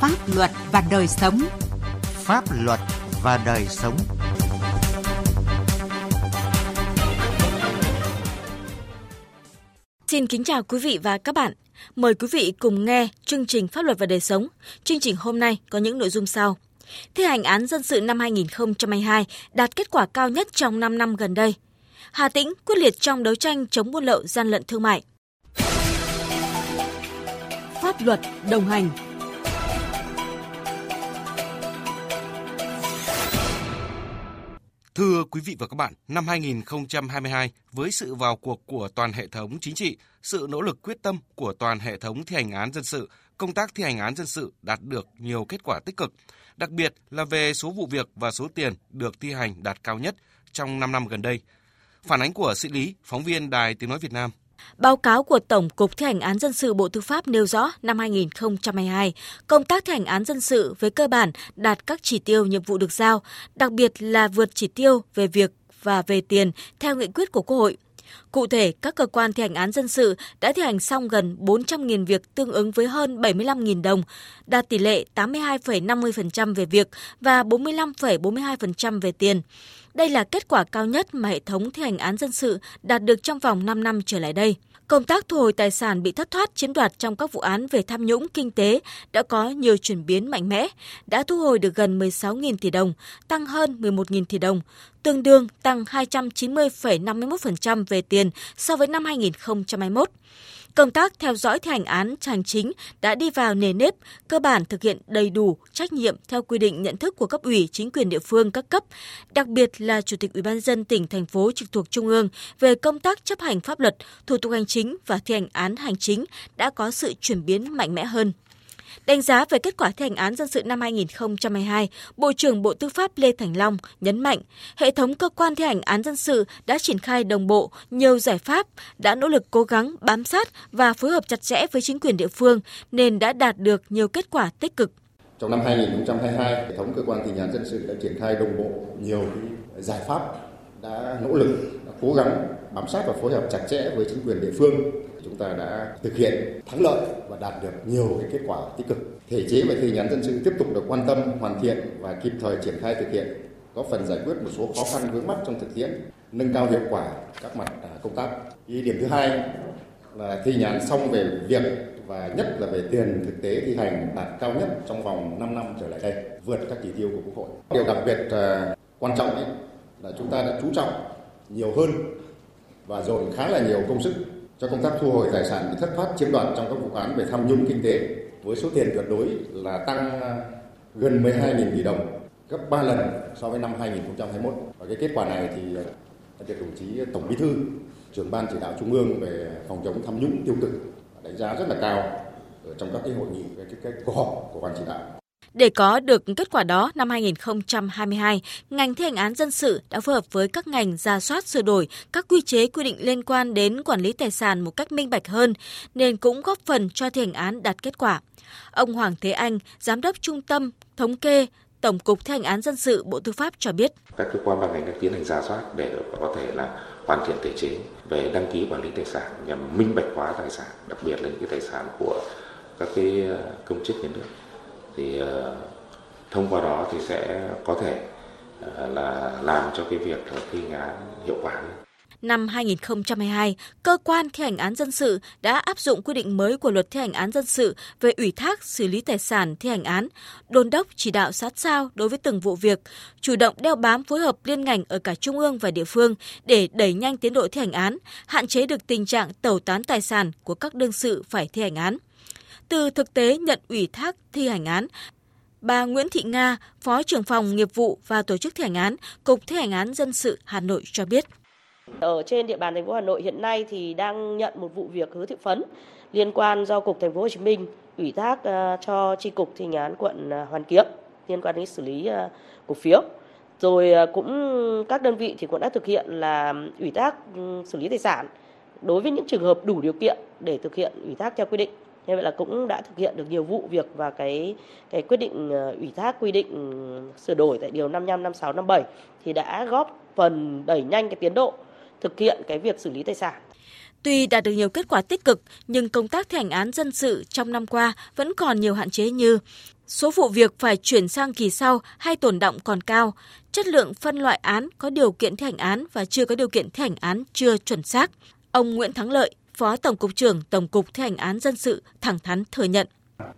Pháp luật và đời sống. Pháp luật và đời sống. Xin kính chào quý vị và các bạn. Mời quý vị cùng nghe chương trình Pháp luật và đời sống. Chương trình hôm nay có những nội dung sau. Thi hành án dân sự năm 2022 đạt kết quả cao nhất trong 5 năm gần đây. Hà Tĩnh quyết liệt trong đấu tranh chống buôn lậu gian lận thương mại. Pháp luật đồng hành Thưa quý vị và các bạn, năm 2022, với sự vào cuộc của toàn hệ thống chính trị, sự nỗ lực quyết tâm của toàn hệ thống thi hành án dân sự, công tác thi hành án dân sự đạt được nhiều kết quả tích cực, đặc biệt là về số vụ việc và số tiền được thi hành đạt cao nhất trong 5 năm gần đây. Phản ánh của sĩ lý, phóng viên Đài Tiếng Nói Việt Nam. Báo cáo của Tổng cục Thi hành án dân sự Bộ Tư pháp nêu rõ năm 2022, công tác thi hành án dân sự với cơ bản đạt các chỉ tiêu nhiệm vụ được giao, đặc biệt là vượt chỉ tiêu về việc và về tiền theo nghị quyết của Quốc hội. Cụ thể, các cơ quan thi hành án dân sự đã thi hành xong gần 400.000 việc tương ứng với hơn 75.000 đồng, đạt tỷ lệ 82,50% về việc và 45,42% về tiền. Đây là kết quả cao nhất mà hệ thống thi hành án dân sự đạt được trong vòng 5 năm trở lại đây. Công tác thu hồi tài sản bị thất thoát chiếm đoạt trong các vụ án về tham nhũng kinh tế đã có nhiều chuyển biến mạnh mẽ, đã thu hồi được gần 16.000 tỷ đồng, tăng hơn 11.000 tỷ đồng, tương đương tăng 290,51% về tiền so với năm 2021. Công tác theo dõi thi hành án hành chính đã đi vào nề nếp, cơ bản thực hiện đầy đủ trách nhiệm theo quy định nhận thức của cấp ủy chính quyền địa phương các cấp, đặc biệt là Chủ tịch Ủy ban dân tỉnh thành phố trực thuộc trung ương về công tác chấp hành pháp luật, thủ tục hành chính và thi hành án hành chính đã có sự chuyển biến mạnh mẽ hơn. Đánh giá về kết quả thi hành án dân sự năm 2022, Bộ trưởng Bộ Tư pháp Lê Thành Long nhấn mạnh, hệ thống cơ quan thi hành án dân sự đã triển khai đồng bộ nhiều giải pháp, đã nỗ lực cố gắng bám sát và phối hợp chặt chẽ với chính quyền địa phương nên đã đạt được nhiều kết quả tích cực. Trong năm 2022, hệ thống cơ quan thi hành án dân sự đã triển khai đồng bộ nhiều giải pháp, đã nỗ lực, đã cố gắng bám sát và phối hợp chặt chẽ với chính quyền địa phương chúng ta đã thực hiện thắng lợi và đạt được nhiều cái kết quả tích cực. Thể chế và thi nhắn dân sự tiếp tục được quan tâm, hoàn thiện và kịp thời triển khai thực hiện, có phần giải quyết một số khó khăn vướng mắt trong thực tiễn, nâng cao hiệu quả các mặt à, công tác. Ý điểm thứ hai là thi nhắn xong về việc và nhất là về tiền thực tế thi hành đạt cao nhất trong vòng 5 năm trở lại đây, vượt các chỉ tiêu của Quốc hội. Điều đặc biệt uh, quan trọng ấy là chúng ta đã chú trọng nhiều hơn và dồn khá là nhiều công sức cho công tác thu hồi tài sản bị thất thoát chiếm đoạt trong các vụ án về tham nhũng kinh tế với số tiền tuyệt đối là tăng à, gần 12.000 tỷ đồng, gấp 3 lần so với năm 2021. Và cái kết quả này thì à, được đồng chí Tổng Bí thư, trưởng ban chỉ đạo trung ương về phòng chống tham nhũng tiêu cực đánh giá rất là cao ở trong các cái hội nghị về cái, cái cuộc họp của ban chỉ đạo. Để có được kết quả đó, năm 2022, ngành thi hành án dân sự đã phối hợp với các ngành ra soát sửa đổi các quy chế quy định liên quan đến quản lý tài sản một cách minh bạch hơn, nên cũng góp phần cho thi hành án đạt kết quả. Ông Hoàng Thế Anh, Giám đốc Trung tâm Thống kê Tổng cục Thi hành án dân sự Bộ Tư pháp cho biết. Các cơ quan ban ngành đã tiến hành giả soát để có thể là hoàn thiện thể chế về đăng ký quản lý tài sản nhằm minh bạch hóa tài sản, đặc biệt là những cái tài sản của các cái công chức nhà nước thì ờ, thông qua đó thì sẽ có thể ờ, là làm cho cái việc thi hành án hiệu quả hơn. Năm 2022, cơ quan thi hành án dân sự đã áp dụng quy định mới của luật thi hành án dân sự về ủy thác xử lý tài sản thi hành án, đôn đốc chỉ đạo sát sao đối với từng vụ việc, chủ động đeo bám phối hợp liên ngành ở cả trung ương và địa phương để đẩy nhanh tiến độ thi hành án, hạn chế được tình trạng tẩu tán tài sản của các đương sự phải thi hành án. Từ thực tế nhận ủy thác thi hành án, bà Nguyễn Thị Nga, Phó trưởng phòng nghiệp vụ và tổ chức thi hành án, Cục thi hành án dân sự Hà Nội cho biết. Ở trên địa bàn thành phố Hà Nội hiện nay thì đang nhận một vụ việc hứa thị phấn liên quan do Cục Thành phố Hồ Chí Minh ủy thác ờ, cho tri cục thi hành án quận ờ, Hoàn Kiếm liên quan đến xử lý ờ, cổ phiếu. Rồi cũng các đơn vị thì cũng đã thực hiện là ủy thác ừ, xử lý tài sản đối với những trường hợp đủ điều kiện để thực hiện ủy thác theo quy định như vậy là cũng đã thực hiện được nhiều vụ việc và cái cái quyết định ờ, ủy thác quy định ừ, sửa đổi tại điều 55 56 57 thì đã góp phần đẩy nhanh cái tiến độ thực hiện cái việc xử lý tài sản. Tuy đạt được nhiều kết quả tích cực, nhưng công tác thi hành án dân sự trong năm qua vẫn còn nhiều hạn chế như số vụ việc phải chuyển sang kỳ sau hay tồn động còn cao, chất lượng phân loại án có điều kiện thi hành án và chưa có điều kiện thi hành án chưa chuẩn xác. Ông Nguyễn Thắng Lợi, Phó Tổng cục trưởng Tổng cục Thi hành án dân sự thẳng thắn thừa nhận.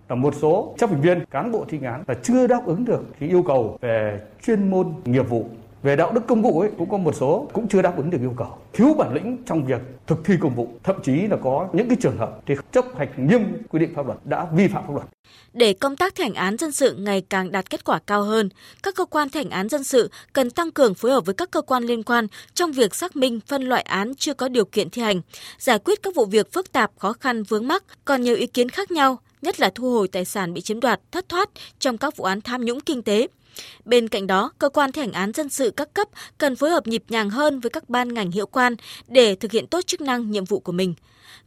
Là một số chấp hành viên, cán bộ thi hành án là chưa đáp ứng được cái yêu cầu về chuyên môn nghiệp vụ về đạo đức công vụ ấy cũng có một số cũng chưa đáp ứng được yêu cầu. Thiếu bản lĩnh trong việc thực thi công vụ thậm chí là có những cái trường hợp thì chấp hành nghiêm quy định pháp luật đã vi phạm pháp luật. Để công tác thi hành án dân sự ngày càng đạt kết quả cao hơn, các cơ quan thi hành án dân sự cần tăng cường phối hợp với các cơ quan liên quan trong việc xác minh phân loại án chưa có điều kiện thi hành, giải quyết các vụ việc phức tạp, khó khăn vướng mắc, còn nhiều ý kiến khác nhau, nhất là thu hồi tài sản bị chiếm đoạt, thất thoát trong các vụ án tham nhũng kinh tế, Bên cạnh đó, cơ quan thi hành án dân sự các cấp cần phối hợp nhịp nhàng hơn với các ban ngành hiệu quan để thực hiện tốt chức năng nhiệm vụ của mình.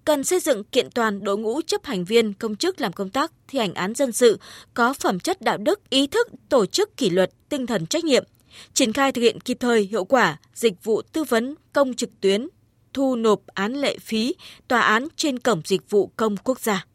Cần xây dựng kiện toàn đội ngũ chấp hành viên công chức làm công tác thi hành án dân sự có phẩm chất đạo đức, ý thức, tổ chức kỷ luật, tinh thần trách nhiệm, triển khai thực hiện kịp thời, hiệu quả dịch vụ tư vấn công trực tuyến, thu nộp án lệ phí, tòa án trên cổng dịch vụ công quốc gia.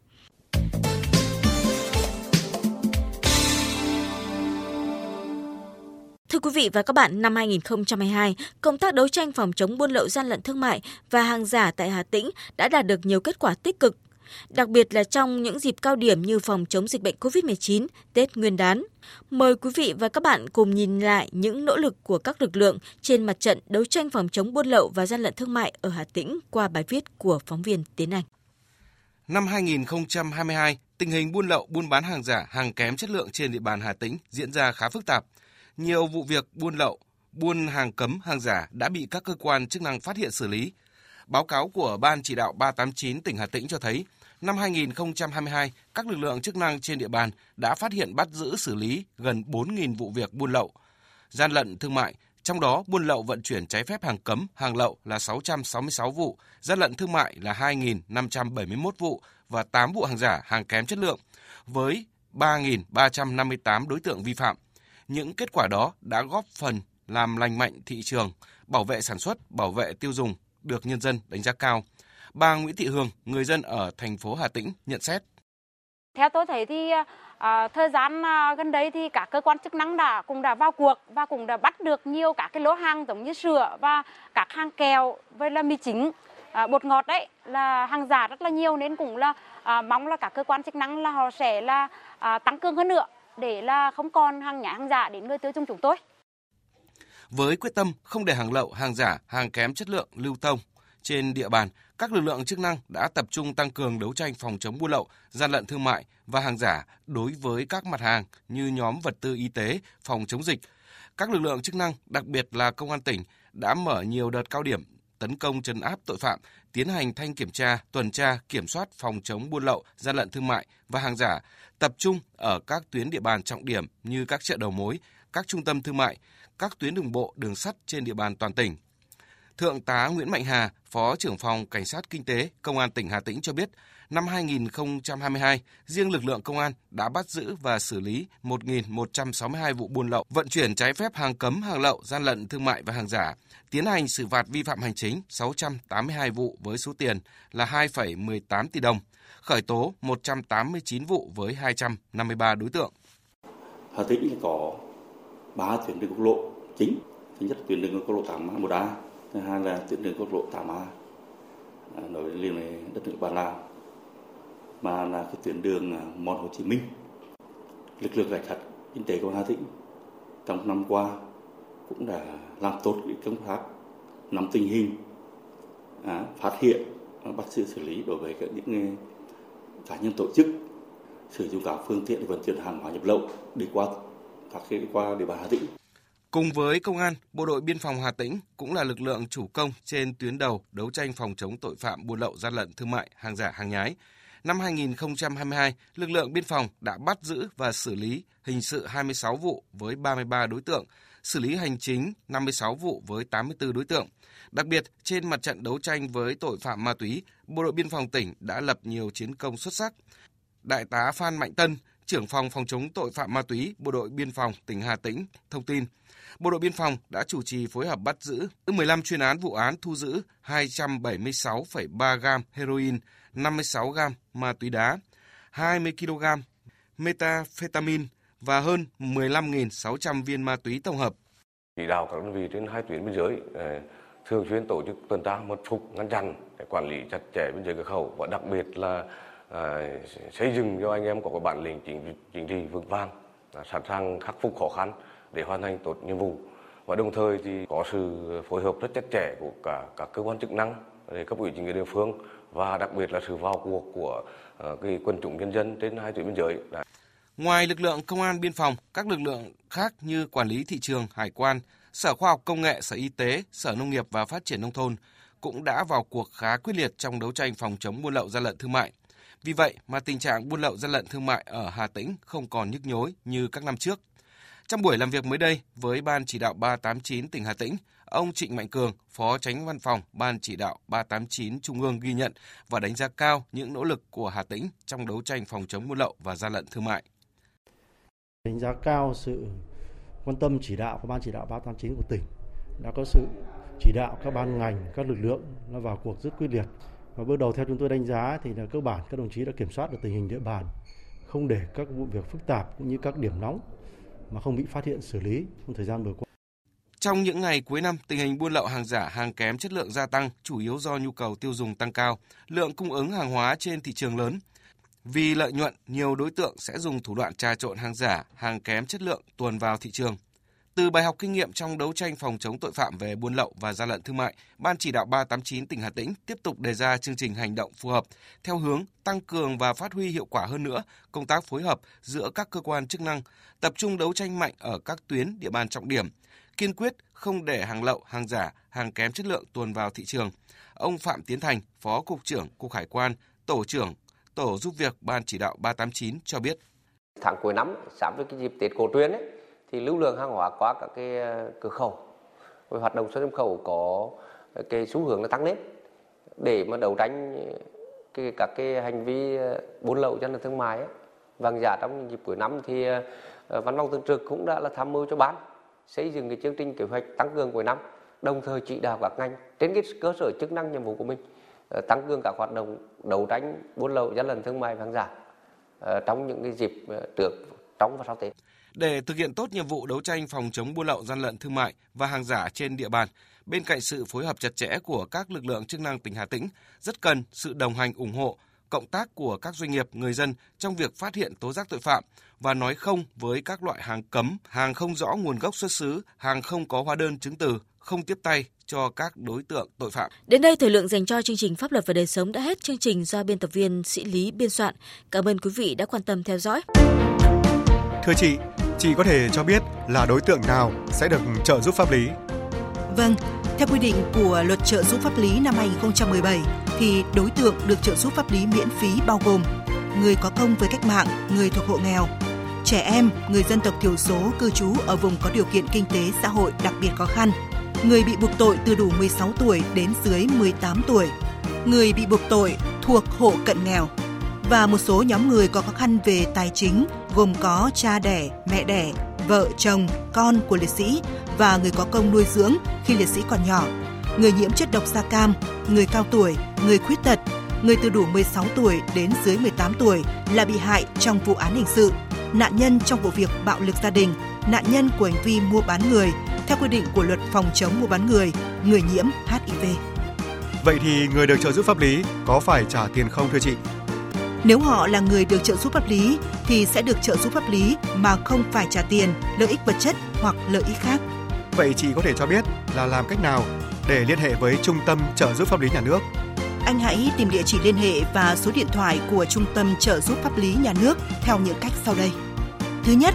Thưa quý vị và các bạn, năm 2022, công tác đấu tranh phòng chống buôn lậu gian lận thương mại và hàng giả tại Hà Tĩnh đã đạt được nhiều kết quả tích cực, đặc biệt là trong những dịp cao điểm như phòng chống dịch bệnh COVID-19, Tết Nguyên đán. Mời quý vị và các bạn cùng nhìn lại những nỗ lực của các lực lượng trên mặt trận đấu tranh phòng chống buôn lậu và gian lận thương mại ở Hà Tĩnh qua bài viết của phóng viên Tiến Anh. Năm 2022, tình hình buôn lậu, buôn bán hàng giả, hàng kém chất lượng trên địa bàn Hà Tĩnh diễn ra khá phức tạp – nhiều vụ việc buôn lậu, buôn hàng cấm, hàng giả đã bị các cơ quan chức năng phát hiện xử lý. Báo cáo của Ban chỉ đạo 389 tỉnh Hà Tĩnh cho thấy, năm 2022, các lực lượng chức năng trên địa bàn đã phát hiện bắt giữ xử lý gần 4.000 vụ việc buôn lậu, gian lận thương mại, trong đó buôn lậu vận chuyển trái phép hàng cấm, hàng lậu là 666 vụ, gian lận thương mại là 2.571 vụ và 8 vụ hàng giả, hàng kém chất lượng, với 3.358 đối tượng vi phạm. Những kết quả đó đã góp phần làm lành mạnh thị trường, bảo vệ sản xuất, bảo vệ tiêu dùng được nhân dân đánh giá cao. Bà Nguyễn Thị Hương, người dân ở thành phố Hà Tĩnh nhận xét. Theo tôi thấy thì à, thời gian à, gần đây thì các cơ quan chức năng đã cũng đã vào cuộc và cũng đã bắt được nhiều các cái lô hàng giống như sữa và các hàng kẹo với là mì chính à, bột ngọt đấy là hàng giả rất là nhiều nên cũng là à, mong là các cơ quan chức năng là họ sẽ là à, tăng cường hơn nữa để là không còn hàng nhái hàng giả đến người tiêu dùng chúng tôi. Với quyết tâm không để hàng lậu, hàng giả, hàng kém chất lượng lưu thông trên địa bàn, các lực lượng chức năng đã tập trung tăng cường đấu tranh phòng chống buôn lậu, gian lận thương mại và hàng giả đối với các mặt hàng như nhóm vật tư y tế, phòng chống dịch. Các lực lượng chức năng, đặc biệt là công an tỉnh, đã mở nhiều đợt cao điểm tấn công chấn áp tội phạm, tiến hành thanh kiểm tra, tuần tra, kiểm soát phòng chống buôn lậu, gian lận thương mại và hàng giả, tập trung ở các tuyến địa bàn trọng điểm như các chợ đầu mối, các trung tâm thương mại, các tuyến đường bộ, đường sắt trên địa bàn toàn tỉnh. Thượng tá Nguyễn Mạnh Hà, Phó trưởng phòng Cảnh sát Kinh tế, Công an tỉnh Hà Tĩnh cho biết, năm 2022, riêng lực lượng công an đã bắt giữ và xử lý 1.162 vụ buôn lậu, vận chuyển trái phép hàng cấm, hàng lậu, gian lận thương mại và hàng giả, tiến hành xử phạt vi phạm hành chính 682 vụ với số tiền là 2,18 tỷ đồng, khởi tố 189 vụ với 253 đối tượng. Hà Tĩnh có 3 tuyến đường quốc lộ chính. Thứ nhất tuyến đường quốc lộ 81A, thứ hai là tuyến đường quốc lộ 8A à, nối liền với đất nước Ba Lào mà là cái tuyến đường à, Mòn Hồ Chí Minh. Lực lượng cảnh sát kinh tế của Hà Tĩnh trong năm qua cũng đã làm tốt cái công tác nắm tình hình, à, phát hiện, bắt giữ xử lý đối với những cá nhân tổ chức sử dụng các phương tiện vận chuyển hàng hóa nhập lậu đi qua các đi qua địa bàn Hà Tĩnh. Cùng với công an, bộ đội biên phòng Hà Tĩnh cũng là lực lượng chủ công trên tuyến đầu đấu tranh phòng chống tội phạm buôn lậu gian lận thương mại, hàng giả, hàng nhái. Năm 2022, lực lượng biên phòng đã bắt giữ và xử lý hình sự 26 vụ với 33 đối tượng, xử lý hành chính 56 vụ với 84 đối tượng. Đặc biệt, trên mặt trận đấu tranh với tội phạm ma túy, Bộ đội Biên phòng tỉnh đã lập nhiều chiến công xuất sắc. Đại tá Phan Mạnh Tân, trưởng phòng phòng chống tội phạm ma túy, Bộ đội Biên phòng tỉnh Hà Tĩnh thông tin, Bộ đội Biên phòng đã chủ trì phối hợp bắt giữ 15 chuyên án vụ án thu giữ 276,3 gam heroin, 56 gam ma túy đá, 20 kg methamphetamine và hơn 15.600 viên ma túy tổng hợp. Chỉ đạo các đơn vị trên hai tuyến biên giới ờ, thường xuyên tổ chức tuần tra mật phục ngăn chặn để quản lý chặt chẽ biên giới cửa khẩu và đặc biệt là à, xây dựng cho anh em có cái bản lĩnh chính chính trị vững vàng à, sẵn sàng khắc phục khó khăn để hoàn thành tốt nhiệm vụ và đồng thời thì có sự phối hợp rất chặt chẽ của cả các cơ quan chức năng để cấp ủy chính quyền địa phương và đặc biệt là sự vào cuộc của uh, cái quân chúng nhân dân trên hai tuyến biên giới. Ngoài lực lượng công an biên phòng, các lực lượng khác như quản lý thị trường, hải quan, Sở Khoa học Công nghệ, Sở Y tế, Sở Nông nghiệp và Phát triển Nông thôn cũng đã vào cuộc khá quyết liệt trong đấu tranh phòng chống buôn lậu gian lận thương mại. Vì vậy mà tình trạng buôn lậu gian lận thương mại ở Hà Tĩnh không còn nhức nhối như các năm trước. Trong buổi làm việc mới đây với Ban chỉ đạo 389 tỉnh Hà Tĩnh, ông Trịnh Mạnh Cường, Phó Tránh Văn phòng Ban chỉ đạo 389 Trung ương ghi nhận và đánh giá cao những nỗ lực của Hà Tĩnh trong đấu tranh phòng chống buôn lậu và gian lận thương mại. Đánh giá cao sự quan tâm chỉ đạo của Ban chỉ đạo 389 của tỉnh đã có sự chỉ đạo các ban ngành, các lực lượng nó vào cuộc rất quyết liệt. Và bước đầu theo chúng tôi đánh giá thì là cơ bản các đồng chí đã kiểm soát được tình hình địa bàn, không để các vụ việc phức tạp cũng như các điểm nóng mà không bị phát hiện xử lý trong thời gian vừa qua. Trong những ngày cuối năm, tình hình buôn lậu hàng giả, hàng kém chất lượng gia tăng, chủ yếu do nhu cầu tiêu dùng tăng cao, lượng cung ứng hàng hóa trên thị trường lớn. Vì lợi nhuận, nhiều đối tượng sẽ dùng thủ đoạn trà trộn hàng giả, hàng kém chất lượng tuồn vào thị trường. Từ bài học kinh nghiệm trong đấu tranh phòng chống tội phạm về buôn lậu và gian lận thương mại, Ban chỉ đạo 389 tỉnh Hà Tĩnh tiếp tục đề ra chương trình hành động phù hợp theo hướng tăng cường và phát huy hiệu quả hơn nữa công tác phối hợp giữa các cơ quan chức năng, tập trung đấu tranh mạnh ở các tuyến địa bàn trọng điểm, kiên quyết không để hàng lậu, hàng giả, hàng kém chất lượng tuồn vào thị trường. Ông Phạm Tiến Thành, Phó cục trưởng Cục Hải quan, tổ trưởng tổ giúp việc Ban chỉ đạo 389 cho biết. Tháng cuối năm, sắp với cái dịp Tết cổ truyền ấy, thì lưu lượng hàng hóa qua các cái ờ, cửa khẩu với hoạt động xuất nhập khẩu có cái xu hướng nó tăng lên để mà đấu tranh cái các cái hành vi ờ, buôn lậu gian lận thương mại ấy, vàng giả trong dịp cuối năm thì ờ, văn phòng thường trực cũng đã là tham mưu cho ban xây dựng cái chương trình kế hoạch tăng cường cuối năm đồng thời chỉ đạo các ngành trên cái cơ sở chức năng nhiệm vụ của mình Ờ, tăng cường các hoạt động đấu tranh buôn lậu gian lận thương mại hàng giả ờ, trong những cái dịp ờ, trước trong và sau Tết. Để thực hiện tốt nhiệm vụ đấu tranh phòng chống buôn lậu gian lận thương mại và hàng giả trên địa bàn, bên cạnh sự phối hợp chặt chẽ của các lực lượng chức năng tỉnh Hà Tĩnh, rất cần sự đồng hành ủng hộ, cộng tác của các doanh nghiệp, người dân trong việc phát hiện tố giác tội phạm và nói không với các loại hàng cấm, hàng không rõ nguồn gốc xuất xứ, hàng không có hóa đơn chứng từ, không tiếp tay cho các đối tượng tội phạm. Đến đây thời lượng dành cho chương trình Pháp luật và đời sống đã hết chương trình do biên tập viên Sĩ Lý biên soạn. Cảm ơn quý vị đã quan tâm theo dõi. Thưa chị, chị có thể cho biết là đối tượng nào sẽ được trợ giúp pháp lý? Vâng, theo quy định của Luật trợ giúp pháp lý năm 2017 thì đối tượng được trợ giúp pháp lý miễn phí bao gồm người có công với cách mạng, người thuộc hộ nghèo, trẻ em, người dân tộc thiểu số cư trú ở vùng có điều kiện kinh tế xã hội đặc biệt khó khăn, người bị buộc tội từ đủ 16 tuổi đến dưới 18 tuổi, người bị buộc tội thuộc hộ cận nghèo. Và một số nhóm người có khó khăn về tài chính gồm có cha đẻ, mẹ đẻ, vợ, chồng, con của liệt sĩ và người có công nuôi dưỡng khi liệt sĩ còn nhỏ, người nhiễm chất độc da cam, người cao tuổi, người khuyết tật, người từ đủ 16 tuổi đến dưới 18 tuổi là bị hại trong vụ án hình sự, nạn nhân trong vụ việc bạo lực gia đình, nạn nhân của hành vi mua bán người theo quy định của luật phòng chống mua bán người, người nhiễm HIV. Vậy thì người được trợ giúp pháp lý có phải trả tiền không thưa chị? Nếu họ là người được trợ giúp pháp lý thì sẽ được trợ giúp pháp lý mà không phải trả tiền, lợi ích vật chất hoặc lợi ích khác. Vậy chị có thể cho biết là làm cách nào để liên hệ với Trung tâm trợ giúp pháp lý nhà nước? Anh hãy tìm địa chỉ liên hệ và số điện thoại của Trung tâm trợ giúp pháp lý nhà nước theo những cách sau đây. Thứ nhất